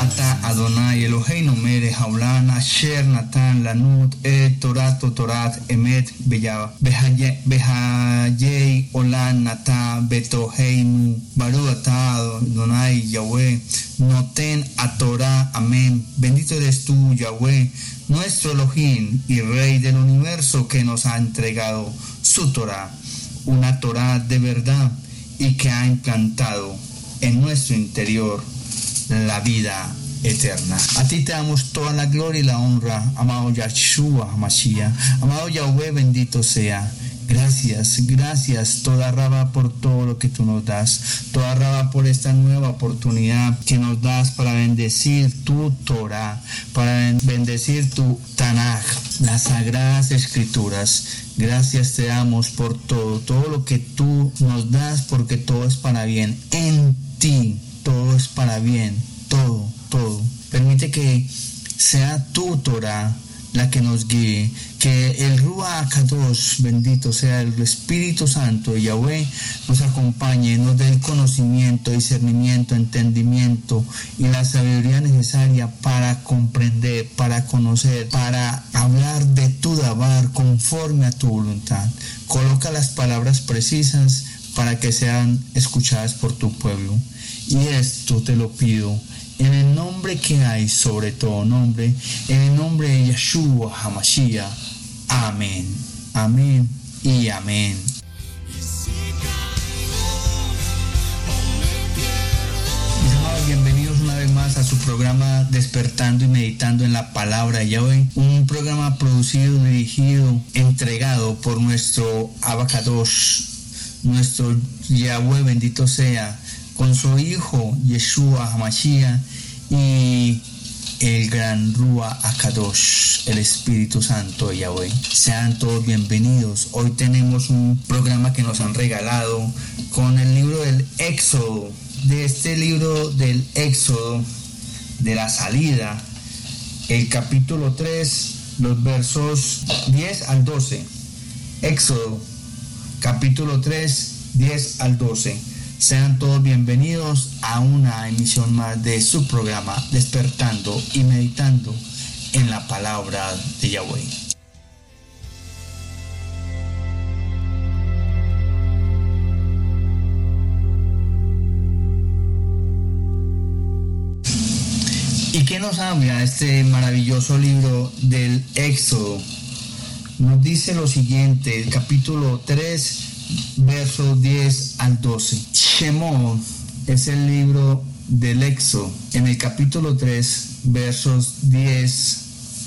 ata Adonai Eloheinu melech haolam asher natan lanut et torat torat emet behayei olam nata betoheinu baru ata Adonai Yahweh noten a Torah amén. Bendito eres tú Yahweh nuestro Elohim y Rey del universo que nos ha entregado su Torah una Torah de verdad y que ha implantado en nuestro interior la vida eterna. A ti te damos toda la gloria y la honra, amado Yahshua Mashiach, amado Yahweh, bendito sea. Gracias, gracias, toda raba por todo lo que tú nos das, toda raba por esta nueva oportunidad que nos das para bendecir tu Torah, para bendecir tu Tanaj, las sagradas escrituras. Gracias te damos por todo, todo lo que tú nos das, porque todo es para bien. En ti todo es para bien, todo, todo. Permite que sea tu Torah la que nos guíe, que el Ruach bendito sea el Espíritu Santo de Yahweh, nos acompañe, nos dé el conocimiento, discernimiento, entendimiento y la sabiduría necesaria para comprender, para conocer, para hablar de tu Dabar conforme a tu voluntad. Coloca las palabras precisas para que sean escuchadas por tu pueblo. Y esto te lo pido en el nombre que hay sobre todo nombre, en el nombre de Yeshua Hamashiach. Amén, amén y amén. Mis amados, bienvenidos una vez más a su programa Despertando y Meditando en la Palabra de Yahweh, un programa producido, dirigido, entregado por nuestro Abacados, nuestro Yahweh bendito sea, con su Hijo Yeshua Hamashiach y el gran Rúa Akadosh, el Espíritu Santo de Yahweh. Sean todos bienvenidos. Hoy tenemos un programa que nos han regalado con el libro del Éxodo. De este libro del Éxodo, de la salida, el capítulo 3, los versos 10 al 12. Éxodo, capítulo 3, 10 al 12. Sean todos bienvenidos a una emisión más de su programa Despertando y Meditando en la Palabra de Yahweh. ¿Y qué nos habla este maravilloso libro del Éxodo? Nos dice lo siguiente, el capítulo 3, versos 10 al 12. Shemot es el libro del Éxodo, en el capítulo 3, versos 10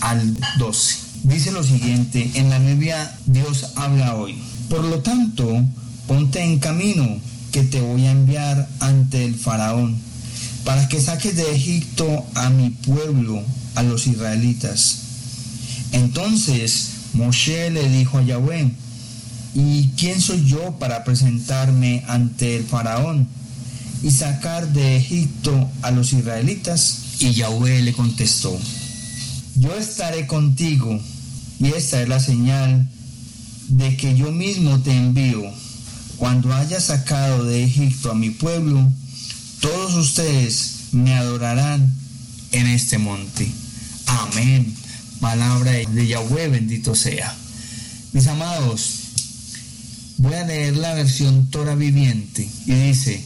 al 12. Dice lo siguiente, en la Biblia Dios habla hoy. Por lo tanto, ponte en camino que te voy a enviar ante el faraón, para que saques de Egipto a mi pueblo, a los israelitas. Entonces Moshe le dijo a Yahweh, ¿Y quién soy yo para presentarme ante el faraón y sacar de Egipto a los israelitas? Y Yahweh le contestó, yo estaré contigo y esta es la señal de que yo mismo te envío. Cuando haya sacado de Egipto a mi pueblo, todos ustedes me adorarán en este monte. Amén. Palabra de Yahweh, bendito sea. Mis amados, Voy a leer la versión Torah viviente y dice,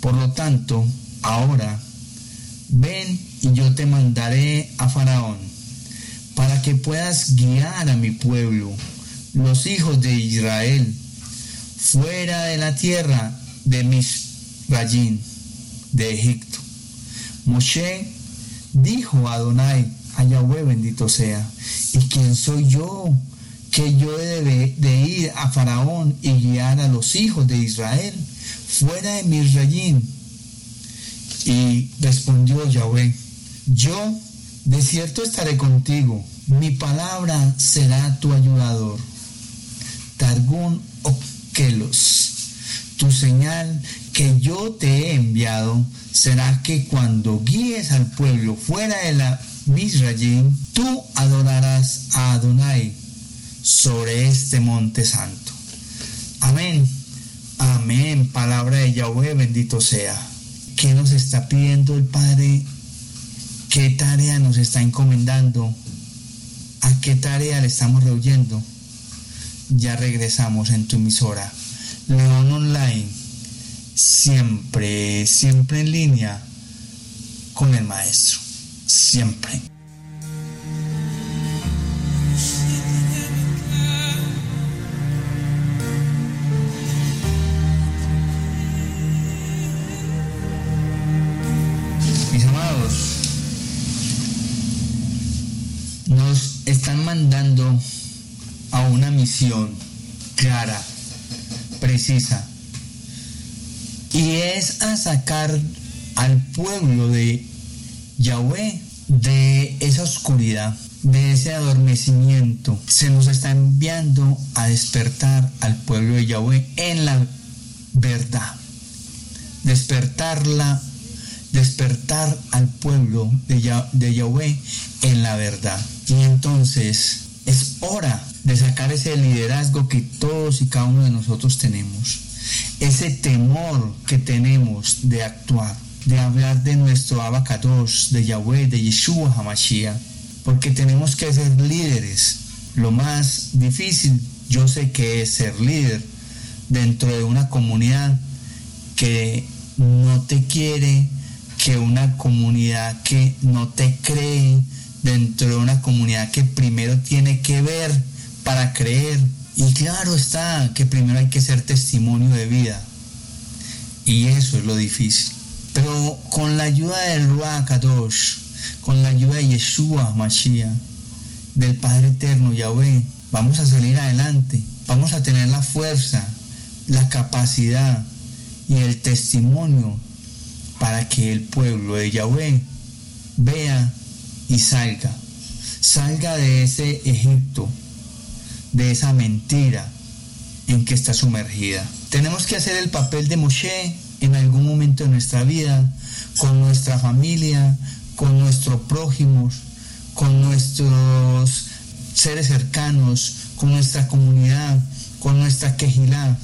por lo tanto, ahora, ven y yo te mandaré a Faraón, para que puedas guiar a mi pueblo, los hijos de Israel, fuera de la tierra de Misrayim, de Egipto. Moshe dijo a Adonai, a bendito sea, ¿y quién soy yo que yo debe de ir a Faraón y guiar a los hijos de Israel fuera de Misrayim. Y respondió Yahweh, yo de cierto estaré contigo, mi palabra será tu ayudador. Targún Okelos, tu señal que yo te he enviado será que cuando guíes al pueblo fuera de la Misrayim, tú adorarás a Adonai sobre este monte santo. Amén. Amén. Palabra de Yahweh, bendito sea. ¿Qué nos está pidiendo el Padre ¿Qué tarea nos está encomendando? ¿A qué tarea le estamos rehuyendo? Ya regresamos en tu emisora. León Online. Siempre, siempre en línea con el maestro. Siempre. Clara, precisa, y es a sacar al pueblo de Yahweh de esa oscuridad, de ese adormecimiento. Se nos está enviando a despertar al pueblo de Yahweh en la verdad. Despertarla, despertar al pueblo de, de Yahweh en la verdad. Y entonces es hora de sacar ese liderazgo que todos y cada uno de nosotros tenemos. Ese temor que tenemos de actuar de hablar de nuestro abacados, de Yahweh, de Yeshua Hamashiach, porque tenemos que ser líderes. Lo más difícil, yo sé que es ser líder dentro de una comunidad que no te quiere, que una comunidad que no te cree, dentro de una comunidad que primero tiene que ver para creer. Y claro está que primero hay que ser testimonio de vida. Y eso es lo difícil. Pero con la ayuda del Ruach Kadosh, con la ayuda de Yeshua Mashiach, del Padre Eterno Yahweh, vamos a salir adelante. Vamos a tener la fuerza, la capacidad y el testimonio para que el pueblo de Yahweh vea y salga. Salga de ese Egipto, de esa mentira en que está sumergida. Tenemos que hacer el papel de Moshe en algún momento de nuestra vida, con nuestra familia, con nuestros prójimos, con nuestros seres cercanos, con nuestra comunidad, con nuestra quejilá,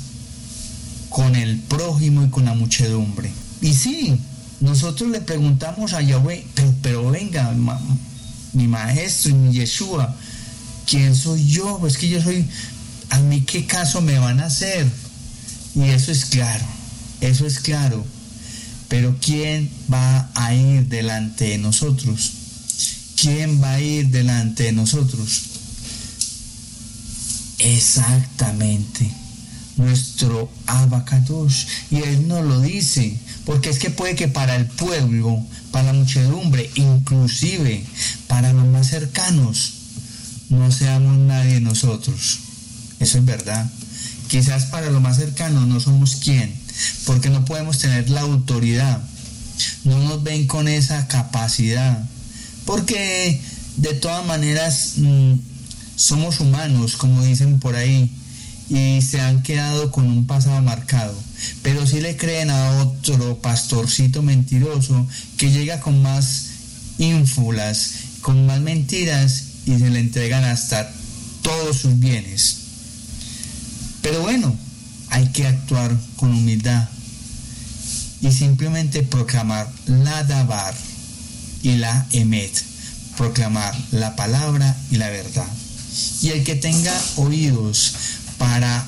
con el prójimo y con la muchedumbre. Y sí, nosotros le preguntamos a Yahweh, pero, venga, mi maestro y mi Yeshua, ¿quién soy yo? Pues que yo soy, ¿a mí qué caso me van a hacer? Y eso es claro eso es claro. Pero ¿quién va a ir delante de nosotros? ¿Quién va a ir delante de nosotros? Exactamente. Nuestro abacados. Y él nos lo dice. Porque es que puede que para el pueblo, para la muchedumbre, inclusive para los más cercanos, no seamos nadie nosotros. Eso es verdad. Quizás para los más cercanos no somos quién, porque no podemos tener la autoridad, no nos ven con esa capacidad, porque de todas maneras mm, somos humanos, como dicen por ahí, y se han quedado con un pasado marcado, pero si le creen a otro pastorcito mentiroso que llega con más ínfulas, con más mentiras y se le entregan hasta todos sus bienes. Pero bueno, hay que actuar con humildad y simplemente proclamar la Dabar y la Emet, proclamar la palabra y la verdad. Y el que tenga oídos para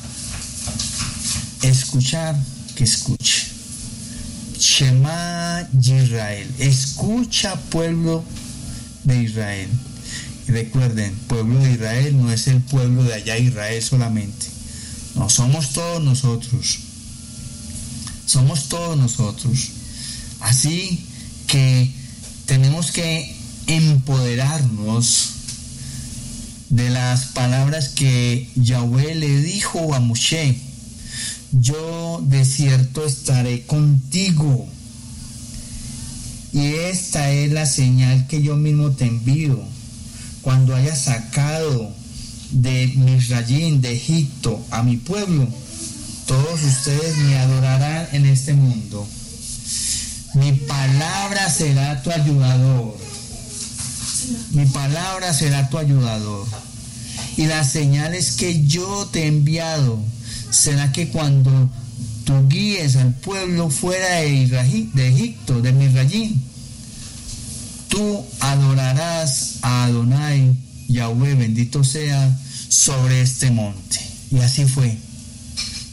escuchar, que escuche. Shema Israel, escucha pueblo de Israel. Recuerden, pueblo de Israel no es el pueblo de allá Israel solamente no, somos todos nosotros. Somos todos nosotros. Así que tenemos que empoderarnos de las palabras que Yahweh le dijo a Moshe. Yo de cierto estaré contigo. Y esta es la señal que yo mismo te envío. Cuando hayas sacado de Misrayín, de Egipto, a mi pueblo, todos ustedes me adorarán en este mundo. Mi palabra será tu ayudador. Mi palabra será tu ayudador. Y las señales que yo te he enviado será que cuando tú guíes al pueblo fuera de, de Egipto, de Misrayín, Tú adorarás a Adonai, Yahweh, bendito sea, sobre este monte. Y así fue.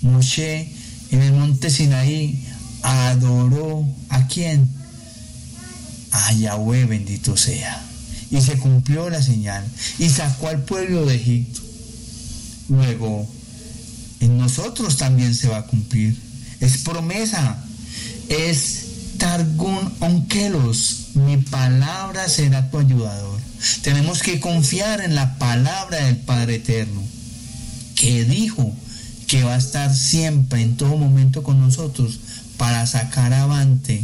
Moshe en el monte Sinaí adoró a quién? A Yahweh, bendito sea. Y se cumplió la señal y sacó al pueblo de Egipto. Luego, en nosotros también se va a cumplir. Es promesa. Es Targun Onkelos. Mi palabra será tu ayudador. Tenemos que confiar en la palabra del Padre Eterno, que dijo que va a estar siempre, en todo momento con nosotros, para sacar avante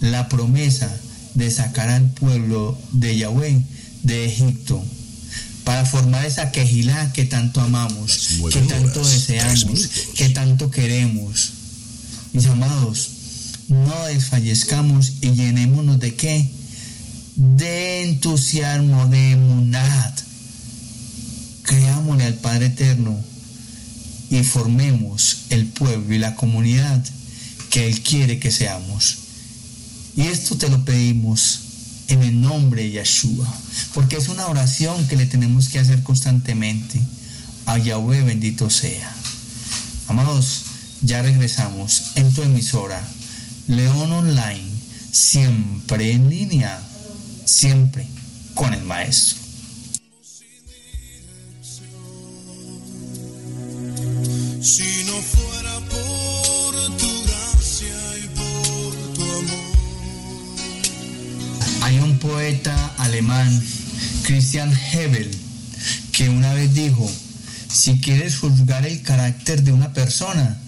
la promesa de sacar al pueblo de Yahweh de Egipto para formar esa quejilá que tanto amamos, que tanto deseamos, que tanto queremos. Mis amados, no desfallezcamos y llenémonos de qué? De entusiasmo, de munad. Creámosle al Padre Eterno y formemos el pueblo y la comunidad que Él quiere que seamos. Y esto te lo pedimos en el nombre de Yeshua, porque es una oración que le tenemos que hacer constantemente. A Yahweh bendito sea. Amados, ya regresamos en tu emisora, León Online, siempre en línea, siempre con el Maestro. Si no fuera por tu gracia y por tu amor. Hay un poeta alemán, Christian Hebel, que una vez dijo, si quieres juzgar el carácter de una persona,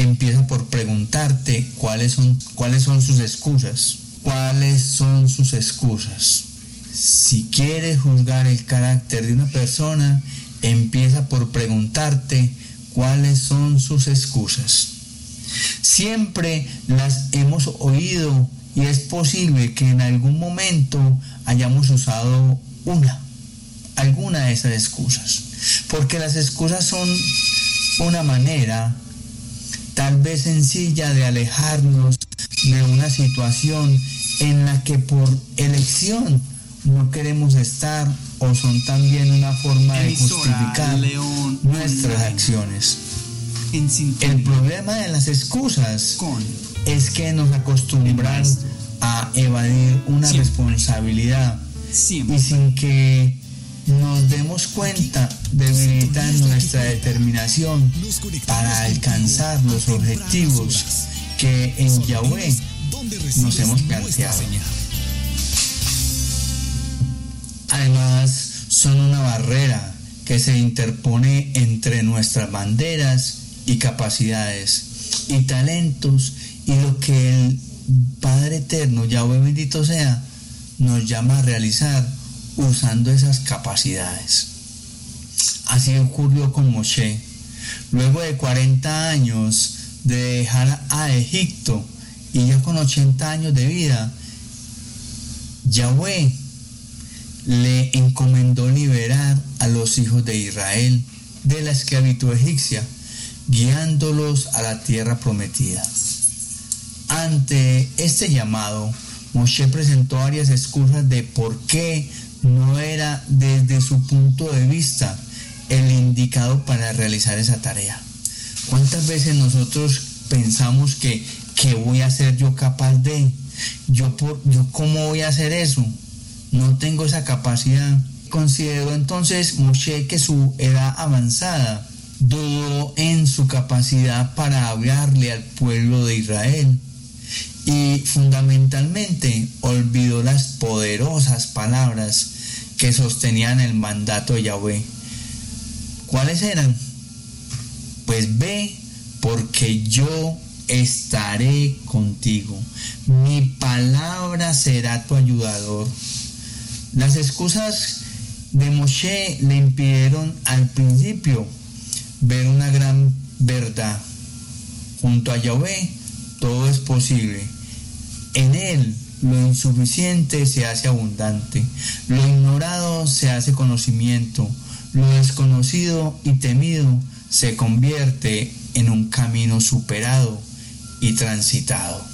empieza por preguntarte cuáles son, cuáles son sus excusas. ¿Cuáles son sus excusas? Si quieres juzgar el carácter de una persona, empieza por preguntarte cuáles son sus excusas. Siempre las hemos oído y es posible que en algún momento hayamos usado una, alguna de esas excusas. Porque las excusas son una manera tal vez sencilla de alejarnos de una situación en la que por elección no queremos estar o son también una forma de justificar nuestras acciones. El problema de las excusas es que nos acostumbran a evadir una responsabilidad. Y sin que nos demos cuenta debilitan nuestra determinación para alcanzar los objetivos que en Yahweh nos hemos planteado. Además, son una barrera que se interpone entre nuestras banderas y capacidades y talentos y lo que el Padre Eterno, Yahweh bendito sea, nos llama a realizar usando esas capacidades. Así ocurrió con Moshe. Luego de 40 años de dejar a Egipto y ya con 80 años de vida, Yahweh le encomendó liberar a los hijos de Israel de la esclavitud egipcia, guiándolos a la tierra prometida. Ante este llamado, Moshe presentó varias excusas de por qué no era desde su punto de vista el indicado para realizar esa tarea. ¿Cuántas veces nosotros pensamos que, ¿qué voy a ser yo capaz de? ¿Yo, por, ¿Yo cómo voy a hacer eso? no tengo esa capacidad. Consideró entonces Moshe que su edad avanzada dudó en su capacidad para hablarle al pueblo de Israel y fundamentalmente olvidó las poderosas palabras que sostenían el mandato de Yahweh. ¿Cuáles eran? Pues ve porque yo estaré contigo. Mi palabra será tu ayudador. Las excusas de Moshe le impidieron al principio ver una gran verdad. Junto a Yahweh todo es posible. En él lo insuficiente se hace abundante, lo ignorado se hace conocimiento, lo desconocido y temido se convierte en un camino superado y transitado.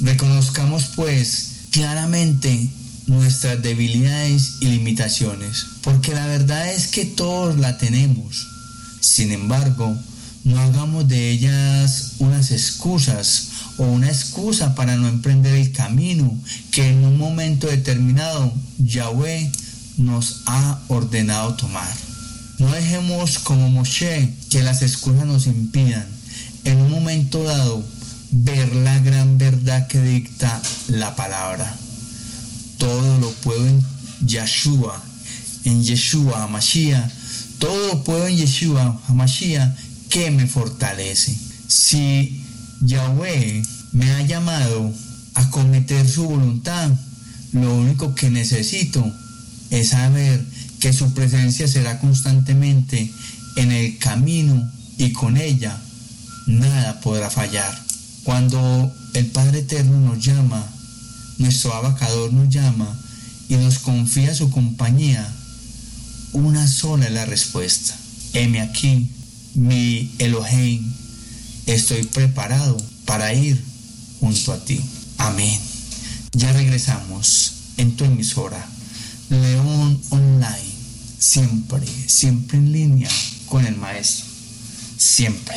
Reconozcamos pues claramente nuestras debilidades y limitaciones, porque la verdad es que todos la tenemos. Sin embargo, no hagamos de ellas unas excusas o una excusa para no emprender el camino que en un momento determinado Yahweh nos ha ordenado tomar. No dejemos como Moshe que las excusas nos impidan en un momento dado ver la gran verdad que dicta la palabra. Todo lo puedo en Yeshua, en Yeshua Hamashiach, todo lo puedo en Yeshua Hamashiach que me fortalece. Si Yahweh me ha llamado a cometer su voluntad, lo único que necesito es saber que su presencia será constantemente en el camino y con ella nada podrá fallar. Cuando el Padre Eterno nos llama, nuestro abacador nos llama y nos confía su compañía, una sola es la respuesta. Heme aquí, mi Elohim, estoy preparado para ir junto a ti. Amén. Ya regresamos en tu emisora, León Online, siempre, siempre en línea con el Maestro, siempre.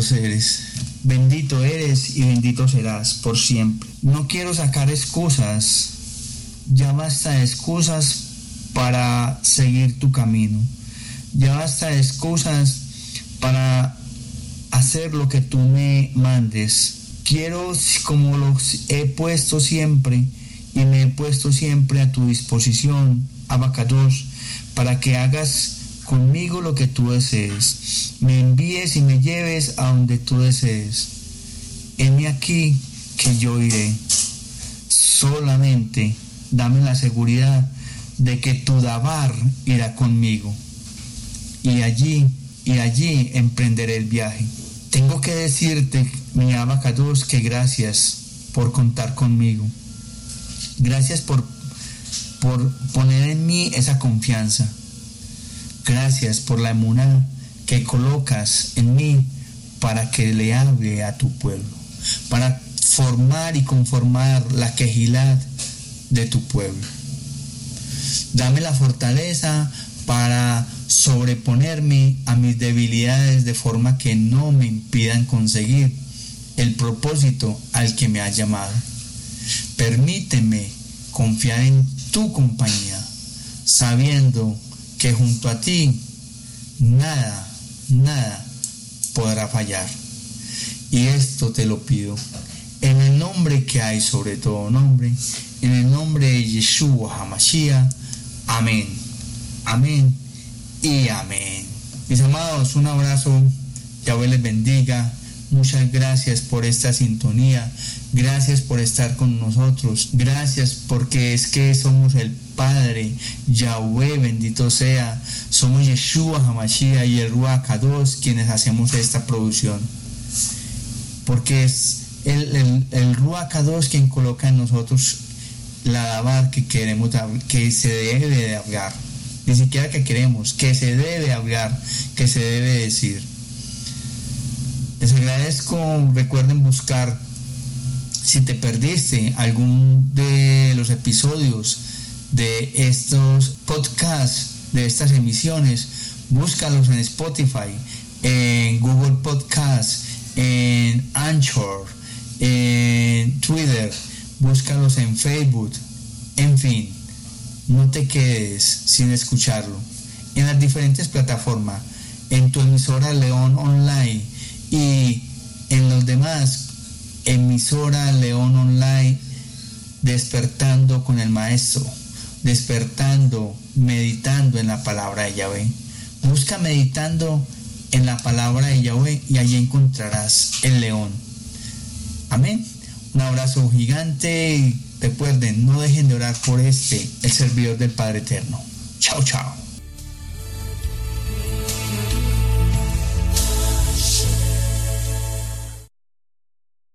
Eres. Bendito eres y bendito serás por siempre. No quiero sacar excusas. Ya basta de excusas para seguir tu camino. Ya basta de excusas para hacer lo que tú me mandes. Quiero, como los he puesto siempre, y me he puesto siempre a tu disposición, Abacados, para que hagas conmigo lo que tú desees. Me envíes y me lleves a donde tú desees. Heme aquí que yo iré. Solamente dame la seguridad de que tu Dabar irá conmigo. Y allí, y allí emprenderé el viaje. Tengo que decirte, mi abacados, que gracias por contar conmigo. Gracias por, por poner en mí esa confianza. Gracias por la emuná que colocas en mí para que le hable a tu pueblo, para formar y conformar la quejilad de tu pueblo. Dame la fortaleza para sobreponerme a mis debilidades de forma que no me impidan conseguir el propósito al que me has llamado. Permíteme confiar en tu compañía, sabiendo que junto a ti nada, nada podrá fallar. Y esto te lo pido en el nombre que hay sobre todo nombre, en el nombre de Yeshua Hamashiach. Amén. Amén y amén. Mis amados, un abrazo. Yahweh les bendiga. Muchas gracias por esta sintonía. Gracias por estar con nosotros. Gracias porque es que somos el Padre. Yahweh, bendito sea. Somos Yeshua Hamashiach y el Ruach Kadosh quienes hacemos esta producción. Porque es el, el, el Ruach quien coloca en nosotros la dabar que queremos, que se debe de hablar. Ni siquiera que queremos, que se debe hablar, que se debe decir. Les agradezco, recuerden buscar, si te perdiste algún de los episodios de estos podcasts, de estas emisiones, búscalos en Spotify, en Google Podcasts, en Anchor, en Twitter, búscalos en Facebook, en fin, no te quedes sin escucharlo. En las diferentes plataformas, en tu emisora León Online y en los demás, emisora León Online, despertando con el Maestro, despertando, meditando en la palabra de Yahweh. Busca meditando en la palabra de Yahweh y allí encontrarás el león. Amén. Un abrazo gigante recuerden, no dejen de orar por este, el servidor del Padre Eterno. Chao, chao.